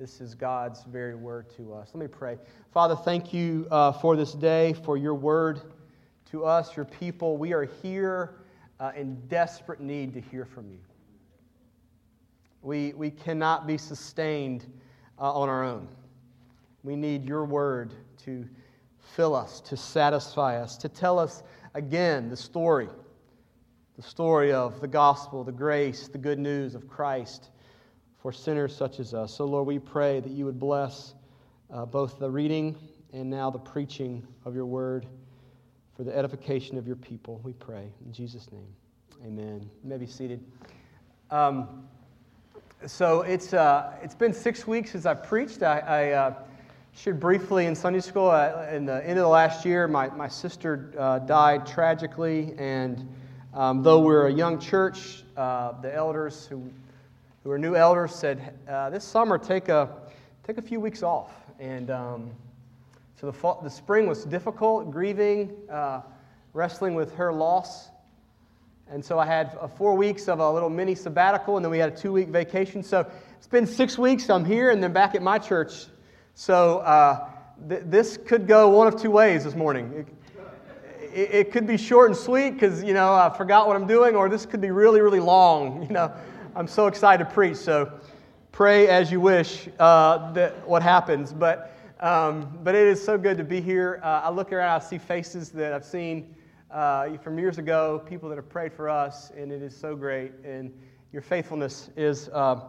This is God's very word to us. Let me pray. Father, thank you uh, for this day, for your word to us, your people. We are here uh, in desperate need to hear from you. We, we cannot be sustained uh, on our own. We need your word to fill us, to satisfy us, to tell us again the story the story of the gospel, the grace, the good news of Christ for sinners such as us. So, Lord, we pray that you would bless uh, both the reading and now the preaching of your word for the edification of your people. We pray. In Jesus' name, amen. You may be seated. Um, so, it's, uh, it's been six weeks since I preached. I, I uh, shared briefly in Sunday school. Uh, in the end of the last year, my, my sister uh, died tragically, and um, though we're a young church, uh, the elders who who are new elders said, uh, this summer take a, take a few weeks off. And um, so the, fall, the spring was difficult, grieving, uh, wrestling with her loss. And so I had uh, four weeks of a little mini sabbatical, and then we had a two week vacation. So it's been six weeks. I'm here and then back at my church. So uh, th- this could go one of two ways this morning. It, it, it could be short and sweet because, you know, I forgot what I'm doing, or this could be really, really long, you know. I'm so excited to preach. So pray as you wish uh, that what happens. But, um, but it is so good to be here. Uh, I look around, I see faces that I've seen uh, from years ago, people that have prayed for us, and it is so great. And your faithfulness is, uh,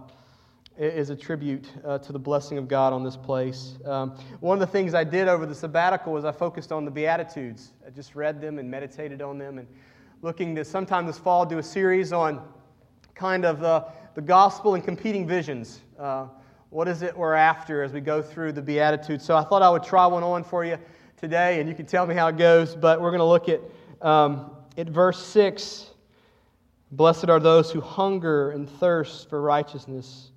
is a tribute uh, to the blessing of God on this place. Um, one of the things I did over the sabbatical was I focused on the Beatitudes. I just read them and meditated on them, and looking to sometime this fall do a series on kind of the, the gospel and competing visions. Uh, what is it we're after as we go through the Beatitudes? So I thought I would try one on for you today, and you can tell me how it goes. But we're going to look at, um, at verse 6. Blessed are those who hunger and thirst for righteousness,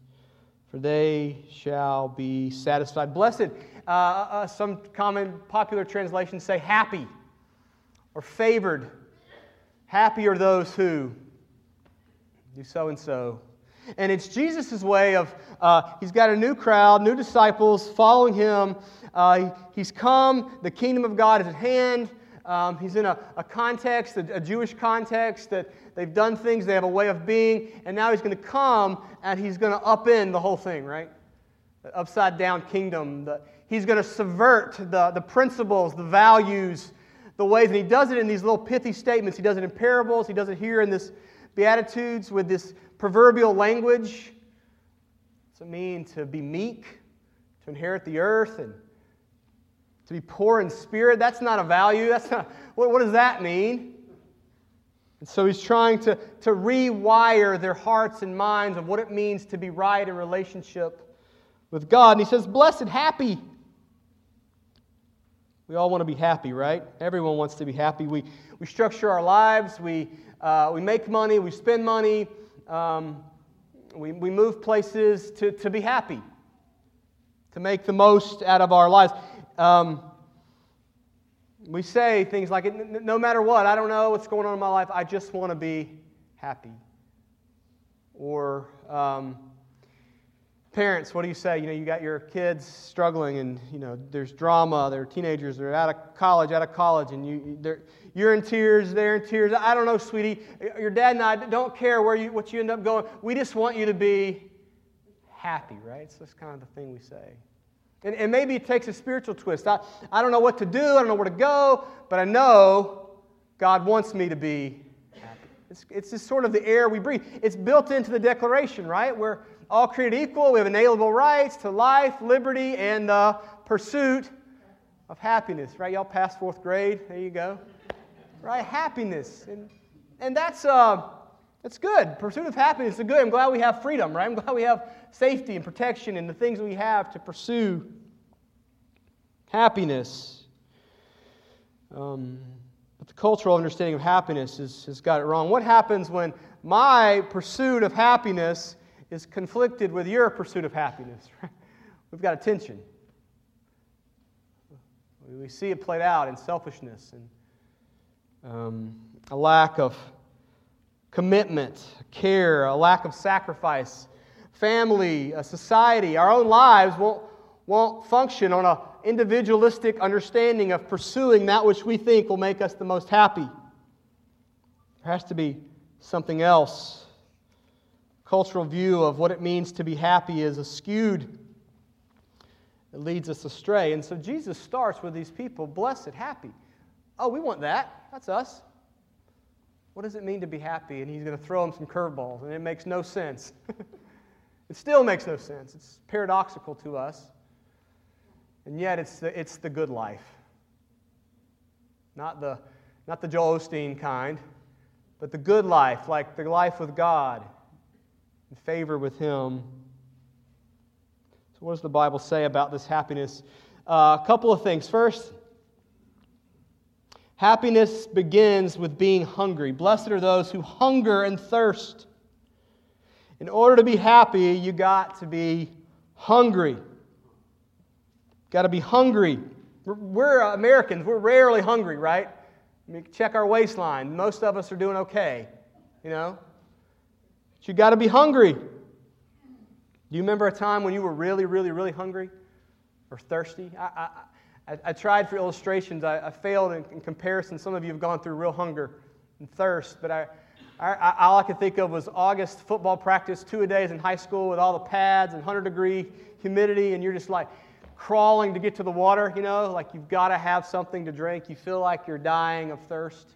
for they shall be satisfied. Blessed, uh, uh, some common popular translations say happy or favored. Happy are those who do so and so. And it's Jesus' way of, uh, he's got a new crowd, new disciples following him. Uh, he's come, the kingdom of God is at hand. Um, he's in a, a context, a, a, Jewish context, that they've done things, they have a way of being, and now he's going to come and he's going to upend the whole thing, right? The upside down kingdom. The, he's going to subvert the, the principles, the values, the ways, and he does it in these little pithy statements. He does it in parables, he does it here in this Beatitudes with this proverbial language. What's it mean to be meek, to inherit the earth, and to be poor in spirit? That's not a value. That's not, what, what does that mean? And so he's trying to, to rewire their hearts and minds of what it means to be right in relationship with God. And he says, Blessed, happy. We all want to be happy, right? Everyone wants to be happy. We, we structure our lives, we uh, we make money, we spend money, um, we, we move places to, to be happy, to make the most out of our lives. Um, we say things like, no matter what, I don't know what's going on in my life, I just want to be happy. Or, um, parents, what do you say? You know, you got your kids struggling, and you know, there's drama. They're teenagers. They're out of college, out of college, and you, you're in tears. They're in tears. I don't know, sweetie. Your dad and I don't care where you, what you end up going. We just want you to be happy, right? So that's kind of the thing we say. And, and maybe it takes a spiritual twist. I, I don't know what to do, I don't know where to go, but I know God wants me to be happy. It's, it's just sort of the air we breathe. It's built into the Declaration, right? We're all created equal, we have inalienable rights to life, liberty, and the pursuit of happiness, right? Y'all passed fourth grade. There you go. Right? Happiness. And, and that's, uh, that's good. Pursuit of happiness is good. I'm glad we have freedom, right? I'm glad we have safety and protection and the things we have to pursue happiness. Um, but the cultural understanding of happiness is, has got it wrong. What happens when my pursuit of happiness is conflicted with your pursuit of happiness? We've got a tension. We see it played out in selfishness and um, a lack of commitment, care, a lack of sacrifice. Family, a society, our own lives won't, won't function on an individualistic understanding of pursuing that which we think will make us the most happy. There has to be something else. Cultural view of what it means to be happy is skewed it leads us astray. And so Jesus starts with these people blessed, happy. Oh, we want that. That's us. What does it mean to be happy? And he's going to throw him some curveballs, and it makes no sense. it still makes no sense. It's paradoxical to us. And yet, it's the, it's the good life. Not the, not the Joel Osteen kind, but the good life, like the life with God, in favor with Him So, what does the Bible say about this happiness? Uh, a couple of things. First, happiness begins with being hungry. Blessed are those who hunger and thirst. In order to be happy, you got to be hungry. Got to be hungry. We're, Americans. We're rarely hungry, right? I mean, check our waistline. Most of us are doing okay, you know. But you got to be hungry. Do you remember a time when you were really, really, really hungry or thirsty? I, I, I tried for illustrations. I, I failed in, in, comparison. Some of you have gone through real hunger and thirst, but I, I, all I could think of was August football practice, two a days in high school with all the pads and 100 degree humidity, and you're just like crawling to get to the water, you know, like you've got to have something to drink. You feel like you're dying of thirst.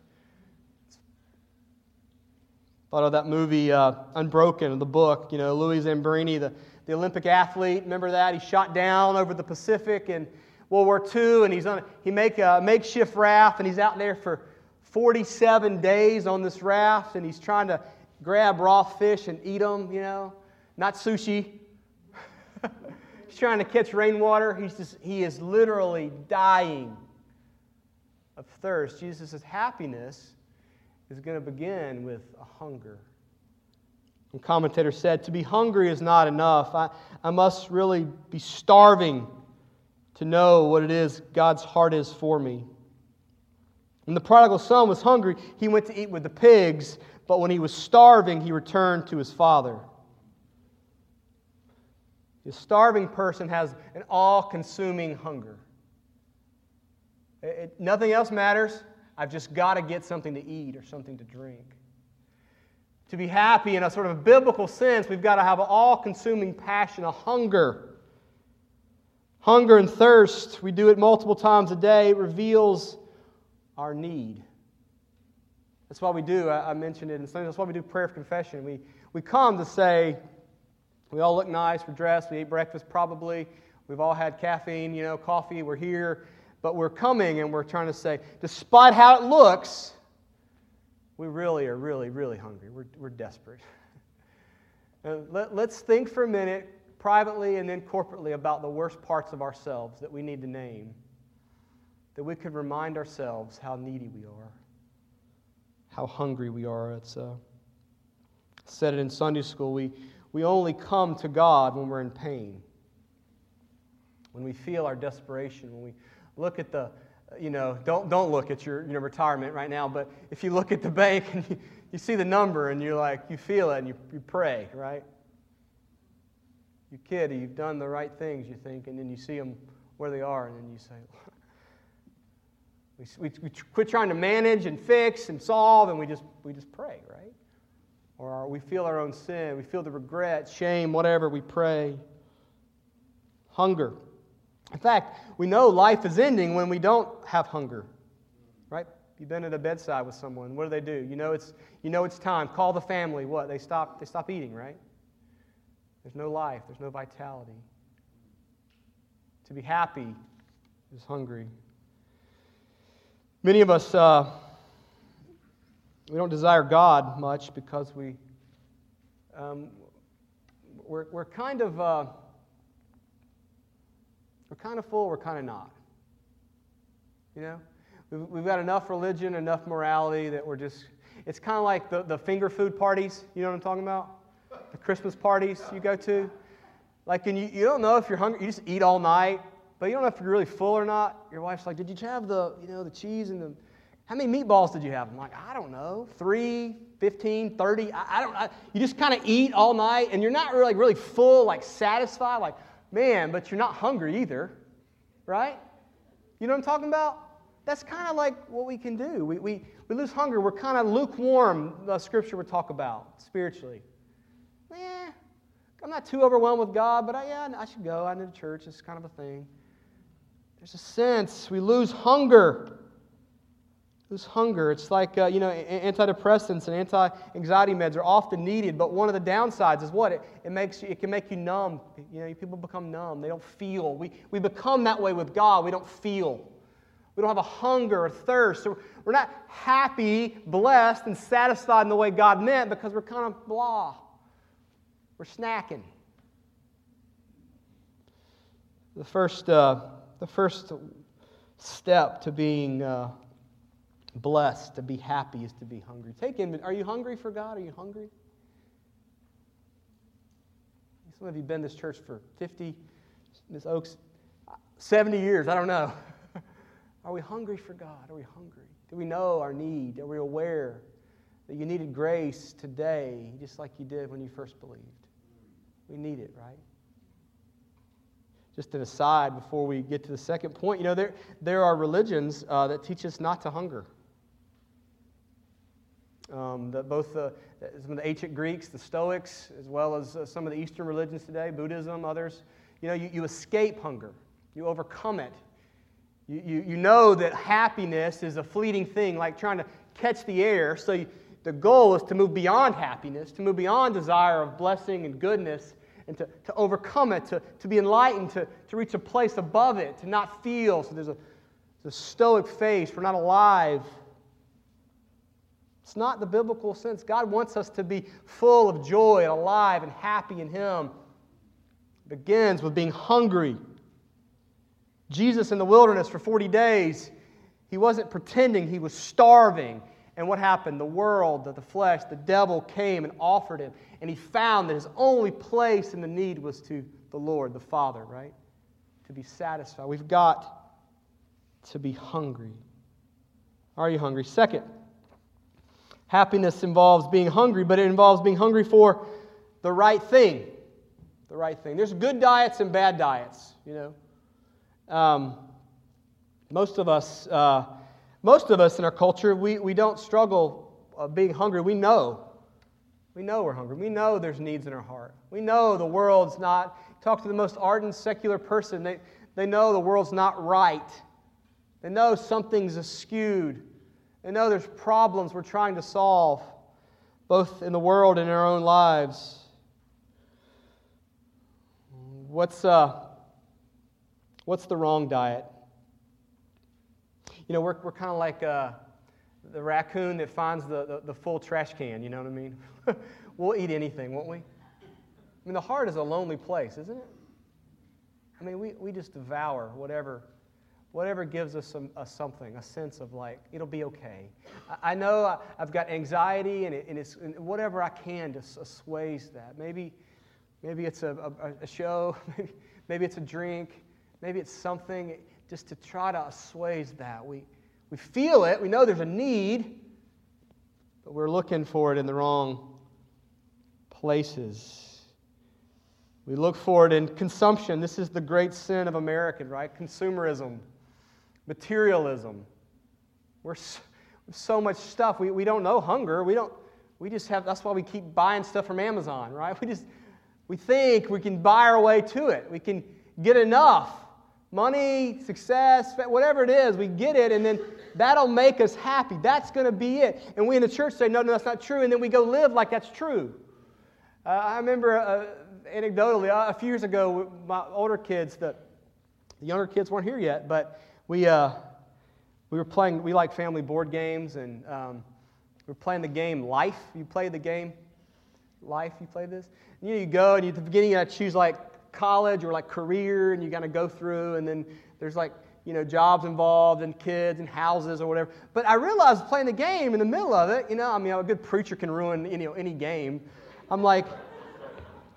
Thought of that movie uh, Unbroken, the book, you know, Louis Zamperini, the, the Olympic athlete. Remember that? He shot down over the Pacific in World War II, and he's on, he make a makeshift raft, and he's out there for 47 days on this raft, and he's trying to grab raw fish and eat them, you know, not sushi. he's trying to catch rainwater. He's just, he is literally dying of thirst. Jesus says happiness is going to begin with a hunger. And commentator said, To be hungry is not enough. I, I must really be starving to know what it is God's heart is for me. When the prodigal son was hungry, he went to eat with the pigs, but when he was starving, he returned to his father. The starving person has an all consuming hunger. It, nothing else matters. I've just got to get something to eat or something to drink. To be happy in a sort of biblical sense, we've got to have an all consuming passion, a hunger. Hunger and thirst, we do it multiple times a day, it reveals our need. That's why we do, I, mentioned it in Sunday, that's why we do prayer of confession. We, we come to say, we all look nice, we're dressed, we ate breakfast probably, we've all had caffeine, you know, coffee, we're here but we're coming and we're trying to say, despite how it looks, we really are really, really hungry. We're, we're desperate. Uh, let, let's think for a minute, privately and then corporately, about the worst parts of ourselves that we need to name, that we could remind ourselves how needy we are, how hungry we are. It's uh, said it in Sunday school. We, we only come to God when we're in pain, when we feel our desperation, when we look at the, you know, don't, don't look at your, your retirement right now, but if you look at the bank and you, you see the number and you're like, you feel it and you, you pray, right? You kid, you've done the right things, you think, and then you see them where they are, and then you say, we, we, we quit trying to manage and fix and solve, and we just, we just pray, right? Or we feel our own sin, we feel the regret, shame, whatever, we pray. Hunger. In fact, we know life is ending when we don't have hunger, right? You've been at a bedside with someone. What do they do? You know it's, you know it's time. Call the family. What? They stop, they stop eating, right? There's no life, there's no vitality. To be happy is hungry. Many of us, uh, we don't desire God much because we, um, we're, we're kind of, uh, we're kind of full, we're kind of not. You know? We've, we've got enough religion, enough morality that we're just, it's kind of like the, the finger food parties. You know what I'm talking about? The Christmas parties you go to. Like, and you, you don't know if you're hungry, you just eat all night, but you don't know if you're really full or not. Your wife's like, Did you have the, you know, the cheese and the, how many meatballs did you have? I'm like, I don't know, three, 15, 30. I, I don't, I, you just kind of eat all night and you're not really, really full, like satisfied, like, man, but you're not hungry either, right? You know what I'm talking about? That's kind of like what we can do. We, we, we lose hunger. We're kind of lukewarm, the scripture would talk about spiritually. Eh, I'm not too overwhelmed with God, but I, yeah, I should go. I need a church. It's kind of a thing. There's a sense we lose hunger. Lose hunger. It's like, uh, you know, antidepressants and anti anxiety meds are often needed, but one of the downsides is what? It, it, makes you, it can make you numb. You know, people become numb. They don't feel. We, we become that way with God. We don't feel. We don't have a hunger or thirst. So we're not happy, blessed, and satisfied in the way God meant because we're kind of blah. We're snacking. The first, uh, the first step to being uh, blessed, to be happy, is to be hungry. Take in. Are you hungry for God? Are you hungry? Some of you have been this church for 50, Miss Oaks, 70 years. I don't know. Are we hungry for God? Are we hungry? Do we know our need? Are we aware that you needed grace today just like you did when you first believed? We need it, right? Just an aside before we get to the second point, you know, there, there are religions uh, that teach us not to hunger. Um, the, both the, some of the ancient Greeks, the Stoics, as well as uh, some of the Eastern religions today, Buddhism, others, you know, you, you escape hunger, you overcome it, you, you, you know that happiness is a fleeting thing, like trying to catch the air. So you, the goal is to move beyond happiness, to move beyond desire of blessing and goodness, and to, to overcome it, to, to be enlightened, to, to reach a place above it, to not feel. So there's a, there's a stoic face. We're not alive. It's not the biblical sense. God wants us to be full of joy and alive and happy in Him. It begins with being hungry Jesus in the wilderness for 40 days, he wasn't pretending, he was starving. And what happened? The world, the flesh, the devil came and offered him. And he found that his only place in the need was to the Lord, the Father, right? To be satisfied. We've got to be hungry. Are you hungry? Second, happiness involves being hungry, but it involves being hungry for the right thing. The right thing. There's good diets and bad diets, you know. Um, most of us, uh, most of us in our culture, we, we don't struggle uh, being hungry. We know. We know we're hungry. We know there's needs in our heart. We know the world's not. Talk to the most ardent secular person. They, they know the world's not right. They know something's askewed. They know there's problems we're trying to solve, both in the world and in our own lives. What's, uh, What's the wrong diet? You know, we're, we're kind of like uh, the raccoon that finds the, the, the, full trash can, you know what I mean? we'll eat anything, won't we? I mean, the heart is a lonely place, isn't it? I mean, we, we just devour whatever, whatever gives us some, a something, a sense of like, it'll be okay. I, I know I, have got anxiety and, it, and it's and whatever I can to assuage that. Maybe, maybe it's a, a, a show, maybe, maybe it's a drink, Maybe it's something just to try to assuage that. We, we feel it, we know there's a need, but we're looking for it in the wrong places. We look for it in consumption. This is the great sin of American, right? Consumerism, materialism. We're so, so much stuff. We, we don't know hunger. We don't, we just have, that's why we keep buying stuff from Amazon, right? We just, we think we can buy our way to it. We can get enough Money, success, whatever it is, we get it, and then that'll make us happy. That's going to be it. And we in the church say, no, no, that's not true. And then we go live like that's true. Uh, I remember uh, anecdotally, uh, a few years ago, my older kids, the, the younger kids weren't here yet, but we, uh, we were playing, we like family board games, and um, we were playing the game Life. You play the game Life? You play this? And, you know, you go, and at the beginning, you choose like college or like career and you got to go through and then there's like you know jobs involved and kids and houses or whatever. But i realized playing the game in the middle of it you know i mean a good preacher can ruin you know, any game. I'm like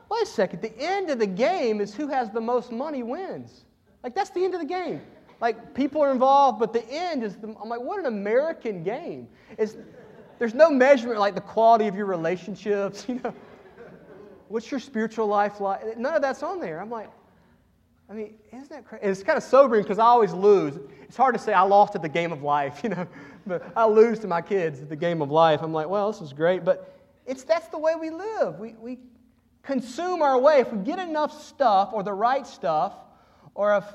wait a second the end of the game is who has the most money wins. Like that's the end of the game. Like people are involved but the end is the, i'm like what an american game. It's, there's no measurement like the quality of your relationships you know What's your spiritual life like? None of that's on there. I'm like, I mean, isn't that crazy? it's kind of sobering because I always lose. It's hard to say I lost at the game of life, you know, but I lose to my kids at the game of life. I'm like, well, this is great, but it's that's the way we live. We, we consume our way. If we get enough stuff or the right stuff, or if,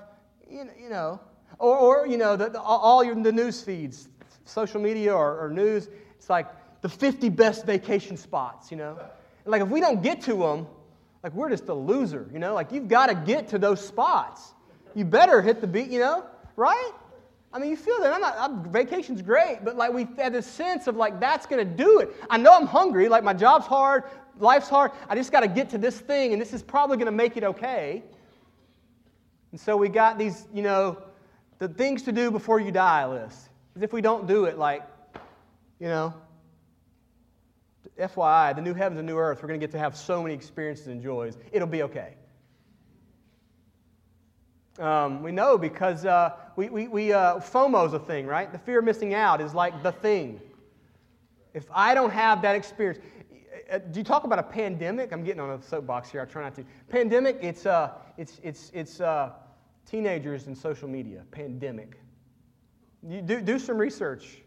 you know, or, or you know, the, the, all your, the news feeds, social media or, or news, it's like the 50 best vacation spots, you know. Like, if we don't get to them, like, we're just a loser, you know? Like, you've got to get to those spots. You better hit the beat, you know? Right? I mean, you feel that. I'm not, I'm, vacation's great, but like, we had this sense of like, that's going to do it. I know I'm hungry. Like, my job's hard, life's hard. I just got to get to this thing, and this is probably going to make it okay. And so we got these, you know, the things to do before you die list. If we don't do it, like, you know, FYI, the new heavens and new earth, we're going to get to have so many experiences and joys. It'll be okay. Um, we know because uh, we, we, we uh, FOMO is a thing, right? The fear of missing out is like the thing. If I don't have that experience, uh, do you talk about a pandemic? I'm getting on a soapbox here. I try not to. Pandemic, it's, uh, it's, it's, it's uh, teenagers and social media. Pandemic. You do, do some research,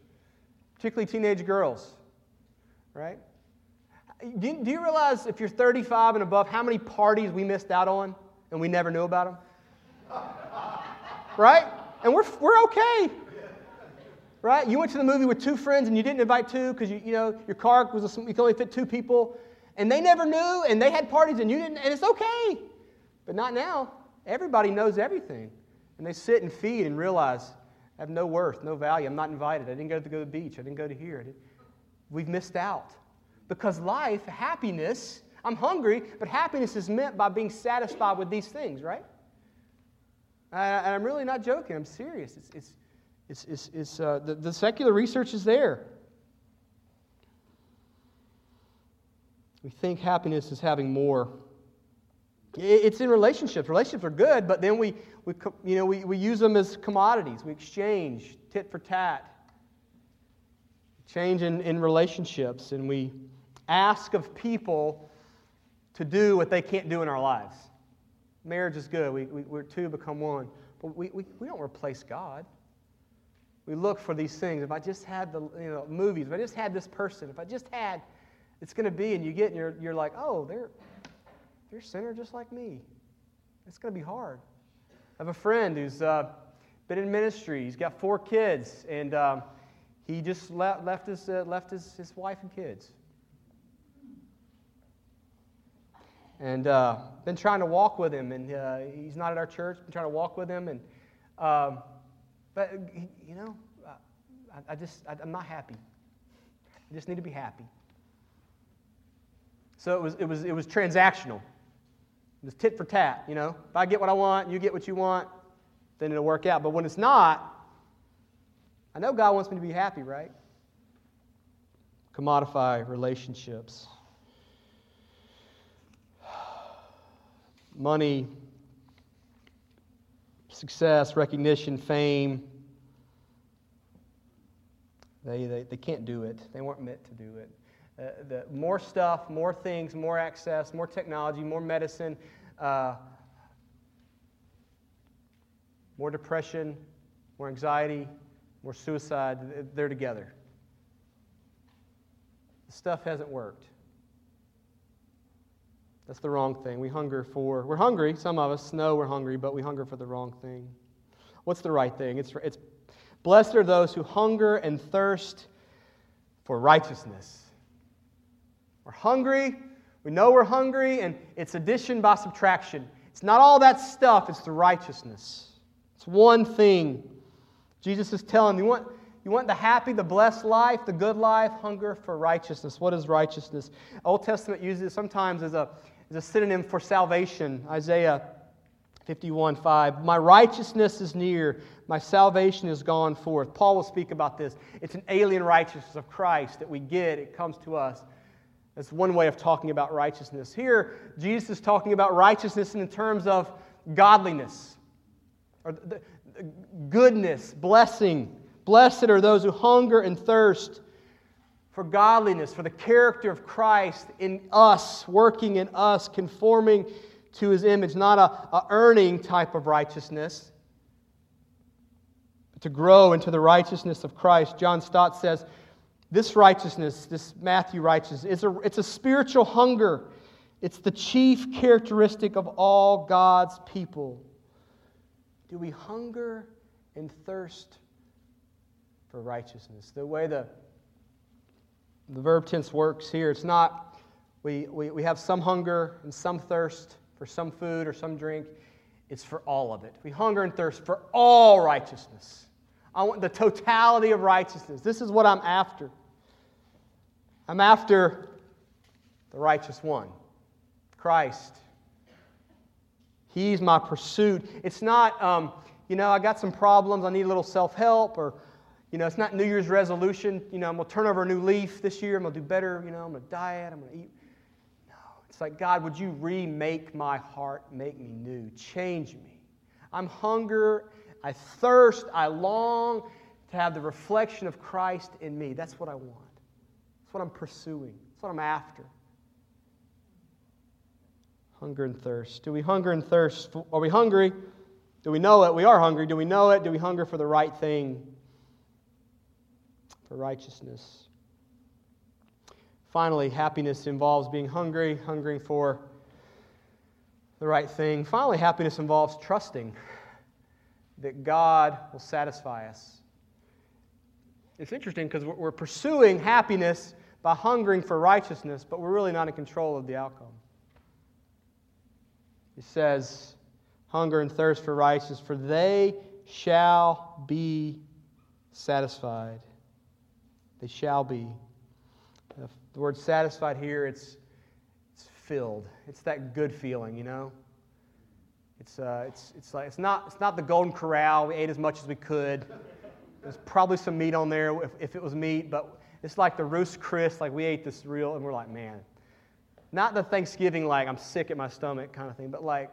particularly teenage girls, right? Do, do you realize if you're 35 and above, how many parties we missed out on and we never knew about them? right? And we're, we're okay. Right? You went to the movie with two friends and you didn't invite two because you, you know your car was a, you could only fit two people, and they never knew, and they had parties and you didn't, and it's okay. But not now. Everybody knows everything, and they sit and feed and realize I have no worth, no value. I'm not invited. I didn't go to, go to the beach. I didn't go to here. We've missed out. Because life, happiness, I'm hungry, but happiness is meant by being satisfied with these things, right? And I'm really not joking. I'm serious. It's, it's, it's, it's, it's uh, the, the secular research is there. We think happiness is having more. It's in relationships. Relationships are good, but then we, we, you know, we, we use them as commodities. We exchange tit for tat. Change in, in relationships, and we ask of people to do what they can't do in our lives. Marriage is good. We, we, we're two become one. But we, we, we don't replace God. We look for these things. If I just had the you know, movies, if I just had this person, if I just had, it's going to be, and you get, and you're, you're like, oh, they're, they're a sinner just like me. It's going to be hard. I have a friend who's uh, been in ministry. He's got four kids, and um, he just left, left, his, uh, left his, his wife and kids. And uh, been trying to walk with him. And uh, he's not at our church. Been trying to walk with him, and um, but you know, I, I just I, I'm not happy. I just need to be happy. So it was it was it was transactional. It was tit for tat. You know, if I get what I want, you get what you want, then it'll work out. But when it's not, I know God wants me to be happy, right? Commodify relationships. Money, success, recognition, fame. They, they, they can't do it. They weren't meant to do it. Uh, the, more stuff, more things, more access, more technology, more medicine, uh, more depression, more anxiety, more suicide, they're together. The stuff hasn't worked. That's the wrong thing. We hunger for, we're hungry. Some of us know we're hungry, but we hunger for the wrong thing. What's the right thing? It's, it's blessed are those who hunger and thirst for righteousness. We're hungry. We know we're hungry, and it's addition by subtraction. It's not all that stuff, it's the righteousness. It's one thing. Jesus is telling you want, you want the happy, the blessed life, the good life, hunger for righteousness. What is righteousness? Old Testament uses it sometimes as a, as a synonym for salvation. Isaiah 51 5. My righteousness is near, my salvation is gone forth. Paul will speak about this. It's an alien righteousness of Christ that we get, it comes to us. That's one way of talking about righteousness. Here, Jesus is talking about righteousness in terms of godliness, or the, the goodness, blessing. Blessed are those who hunger and thirst for godliness, for the character of Christ in us, working in us, conforming to his image, not a, a earning type of righteousness, but to grow into the righteousness of Christ. John Stott says, this righteousness, this Matthew righteousness, a, it's a spiritual hunger. It's the chief characteristic of all God's people. Do we hunger and thirst for righteousness? The way the, the verb tense works here, it's not we, we, we have some hunger and some thirst for some food or some drink. It's for all of it. We hunger and thirst for all righteousness. I want the totality of righteousness. This is what I'm after. I'm after the righteous one, Christ. He's my pursuit. It's not, um, you know, I got some problems, I need a little self help, or, you know, it's not New Year's resolution, you know, I'm going to turn over a new leaf this year, I'm going to do better, you know, I'm going to diet, I'm going to eat. No, it's like, God, would you remake my heart, make me new, change me? I'm hunger, I thirst, I long to have the reflection of Christ in me. That's what I want. That's what I'm pursuing. That's what I'm after. Hunger and thirst. Do we hunger and thirst? Are we hungry? Do we know it? We are hungry. Do we know it? Do we hunger for the right thing? For righteousness. Finally, happiness involves being hungry, hungering for the right thing. Finally, happiness involves trusting that God will satisfy us. It's interesting because we're pursuing happiness by hungering for righteousness, but we're really not in control of the outcome. He says, Hunger and thirst for righteousness, for they shall be satisfied. They shall be. The word satisfied here, it's, it's filled. It's that good feeling, you know? It's, uh, it's, it's, like, it's, not, it's not the golden corral. We ate as much as we could. There's probably some meat on there if, if it was meat, but it's like the Ruth's Chris, like we ate this real, and we're like, man. Not the Thanksgiving, like I'm sick at my stomach kind of thing, but like,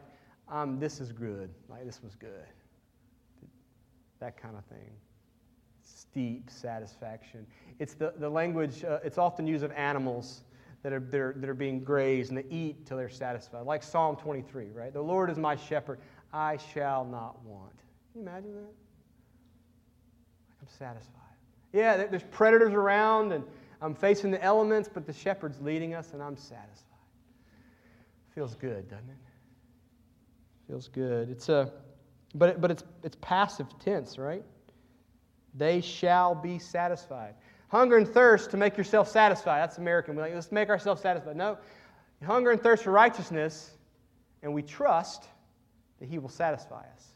um, this is good. Like, this was good. That kind of thing. Steep satisfaction. It's the, the language, uh, it's often used of animals that are, that, are, that are being grazed and they eat till they're satisfied. Like Psalm 23, right? The Lord is my shepherd. I shall not want. Can you imagine that? Like I'm satisfied. Yeah, there's predators around and I'm facing the elements, but the shepherd's leading us and I'm satisfied. Feels good, doesn't it? Feels good. It's a, but, it, but it's, it's passive tense, right? They shall be satisfied. Hunger and thirst to make yourself satisfied. That's American. We like, let's make ourselves satisfied. No, hunger and thirst for righteousness, and we trust that He will satisfy us.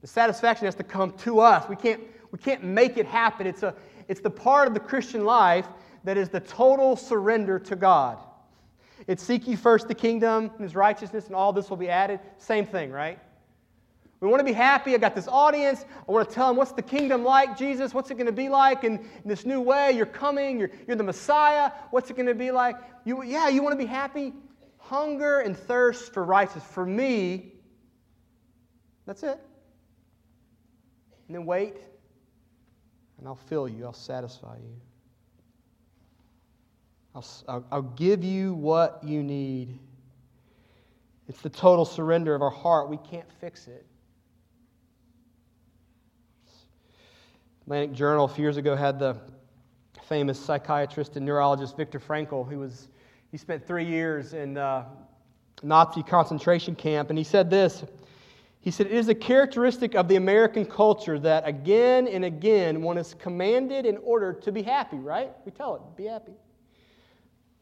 The satisfaction has to come to us. We can't, we can't make it happen. It's, a, it's the part of the Christian life that is the total surrender to God. It's seek ye first the kingdom and his righteousness, and all this will be added. Same thing, right? We want to be happy. I got this audience. I want to tell them what's the kingdom like, Jesus? What's it going to be like in, in this new way? You're coming. You're, you're the Messiah. What's it going to be like? You, yeah, you want to be happy? Hunger and thirst for righteousness. For me, that's it. And then wait and I'll fill you, I'll satisfy you. I'll, I'll, I'll give you what you need. It's the total surrender of our heart. We can't fix it. Atlantic Journal a few years ago had the famous psychiatrist and neurologist Viktor Frankl, who was He spent three years in uh, Nazi concentration camp, and he said this. He said, It is a characteristic of the American culture that again and again one is commanded in order to be happy, right? We tell it, be happy.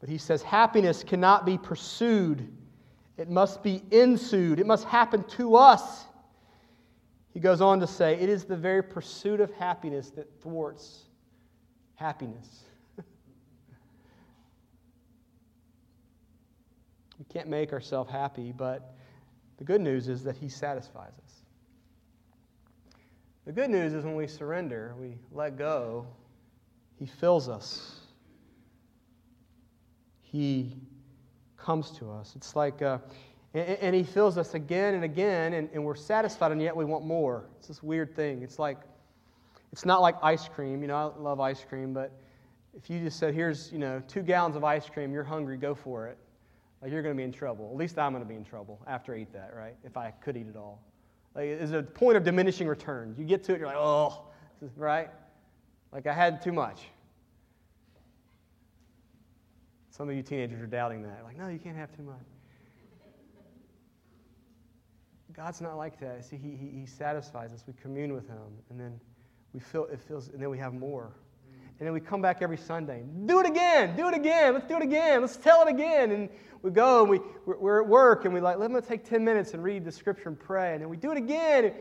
But he says, Happiness cannot be pursued, it must be ensued, it must happen to us. He goes on to say, It is the very pursuit of happiness that thwarts happiness. we can't make ourselves happy, but the good news is that He satisfies us. The good news is when we surrender, we let go, He fills us. He comes to us. It's like, uh, and, He fills us again and again, and, and we're satisfied, and yet we want more. It's this weird thing. It's like, it's not like ice cream. You know, I love ice cream, but if you just said, here's, you know, two gallons of ice cream, you're hungry, go for it like you're going to be in trouble. At least I'm going to be in trouble after I eat that, right? If I could eat it all. Like, it's a point of diminishing returns. You get to it, you're like, oh, right? Like I had too much. Some of you teenagers are doubting that. Like, no, you can't have too much. God's not like that. See, he, he, he satisfies us. We commune with Him, and then we feel it feels, and then we have more. Mm. And then we come back every Sunday. Do it again. Do it again. Let's do it again. Let's tell it again. And we go and we, we're at work and we like, let me take 10 minutes and read the scripture and pray. And then we do it again.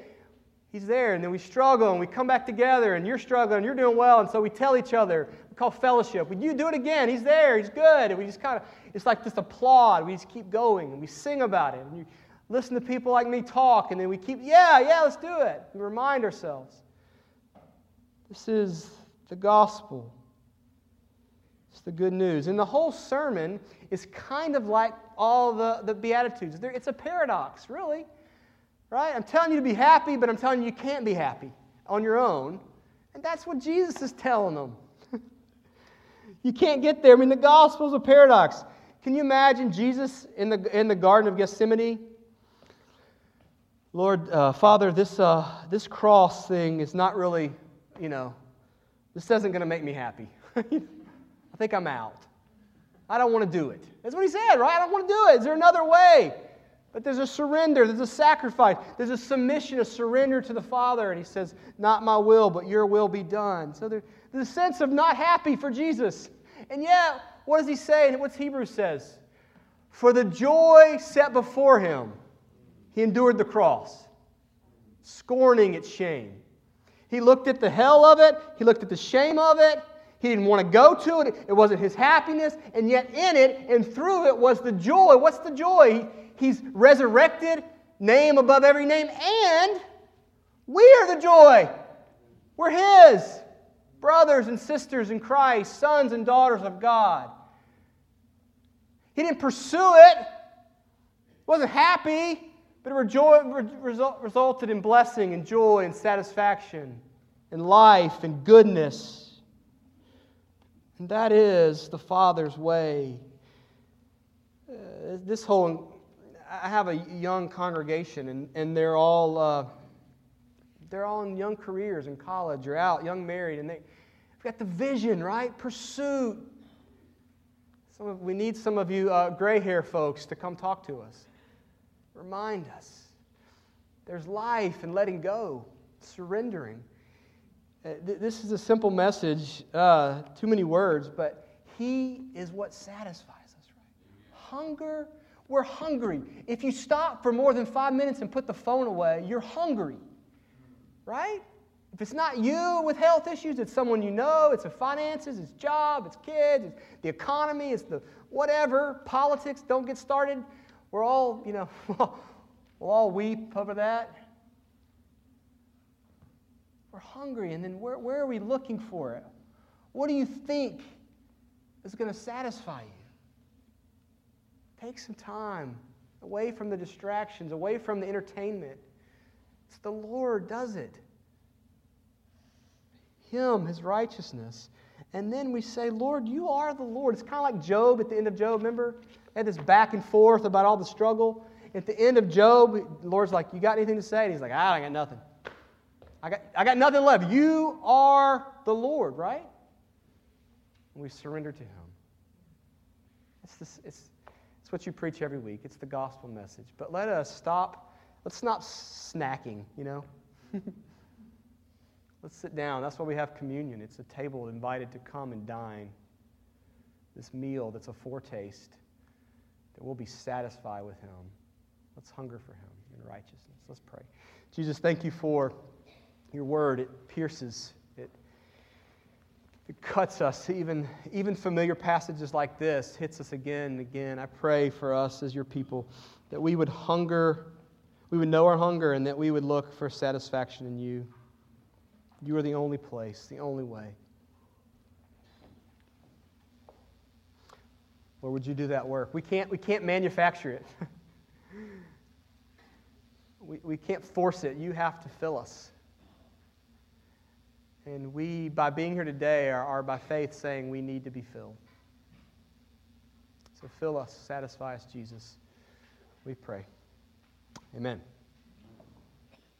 He's there. And then we struggle and we come back together and you're struggling and you're doing well. And so we tell each other, we call fellowship. Would you do it again? He's there. He's good. And we just kind of, it's like just applaud. We just keep going and we sing about it. And you listen to people like me talk and then we keep, yeah, yeah, let's do it. We remind ourselves. This is the gospel. It's the good news. And the whole sermon is kind of like all the, the Beatitudes. It's a paradox, really. Right? I'm telling you to be happy, but I'm telling you you can't be happy on your own. And that's what Jesus is telling them. you can't get there. I mean, the gospel is a paradox. Can you imagine Jesus in the, in the Garden of Gethsemane? Lord, uh, Father, this, uh, this cross thing is not really, you know, this isn't going to make me happy. I think I'm out. I don't want to do it. That's what he said, right? I don't want to do it. Is there another way? But there's a surrender, there's a sacrifice, there's a submission, a surrender to the Father. And he says, Not my will, but your will be done. So there's a sense of not happy for Jesus. And yet, what does he say? What's Hebrews says? For the joy set before him, he endured the cross, scorning its shame. He looked at the hell of it, he looked at the shame of it, he didn't want to go to it. It wasn't his happiness. And yet, in it and through it was the joy. What's the joy? He's resurrected, name above every name. And we are the joy. We're his. Brothers and sisters in Christ, sons and daughters of God. He didn't pursue it, wasn't happy, but it resulted in blessing and joy and satisfaction and life and goodness. And that is the Father's way. Uh, this whole, I have a young congregation, and, and they're all. Uh, they're all in young careers in college or out, young married, and they've got the vision, right? Pursuit. Some of, we need some of you uh, gray hair folks to come talk to us. Remind us. There's life in letting go, surrendering. Uh, this is a simple message, uh, too many words, but He is what satisfies us, right? Hunger, we're hungry. If you stop for more than five minutes and put the phone away, you're hungry, right? If it's not you with health issues, it's someone you know, it's the finances, it's job, it's kids, it's the economy, it's the whatever, politics, don't get started. We're all, you know, we'll all weep over that. We're hungry, and then where, where are we looking for it? What do you think is going to satisfy you? Take some time away from the distractions, away from the entertainment. It's the Lord does it. Him, His righteousness. And then we say, Lord, you are the Lord. It's kind of like Job at the end of Job. Remember? Had this back and forth about all the struggle. At the end of Job, the Lord's like, You got anything to say? And he's like, I got nothing. I got, I got nothing left. You are the Lord, right? And we surrender to Him. It's, this, it's, it's what you preach every week. It's the gospel message. But let us stop. Let's stop snacking, you know? let's sit down. That's why we have communion. It's a table invited to come and dine. This meal that's a foretaste we'll be satisfied with Him. Let's hunger for Him in righteousness. Let's pray. Jesus, thank you for your word. It pierces, it, it cuts us. Even, even familiar passages like this hits us again and again. I pray for us as your people that we would hunger, we would know our hunger, and that we would look for satisfaction in you. You are the only place, the only way. Lord, would you do that work? We can't, we can't manufacture it. we, we can't force it. You have to fill us. And we, by being here today, are, are by faith saying we need to be filled. So fill us, satisfy us, Jesus. We pray. Amen.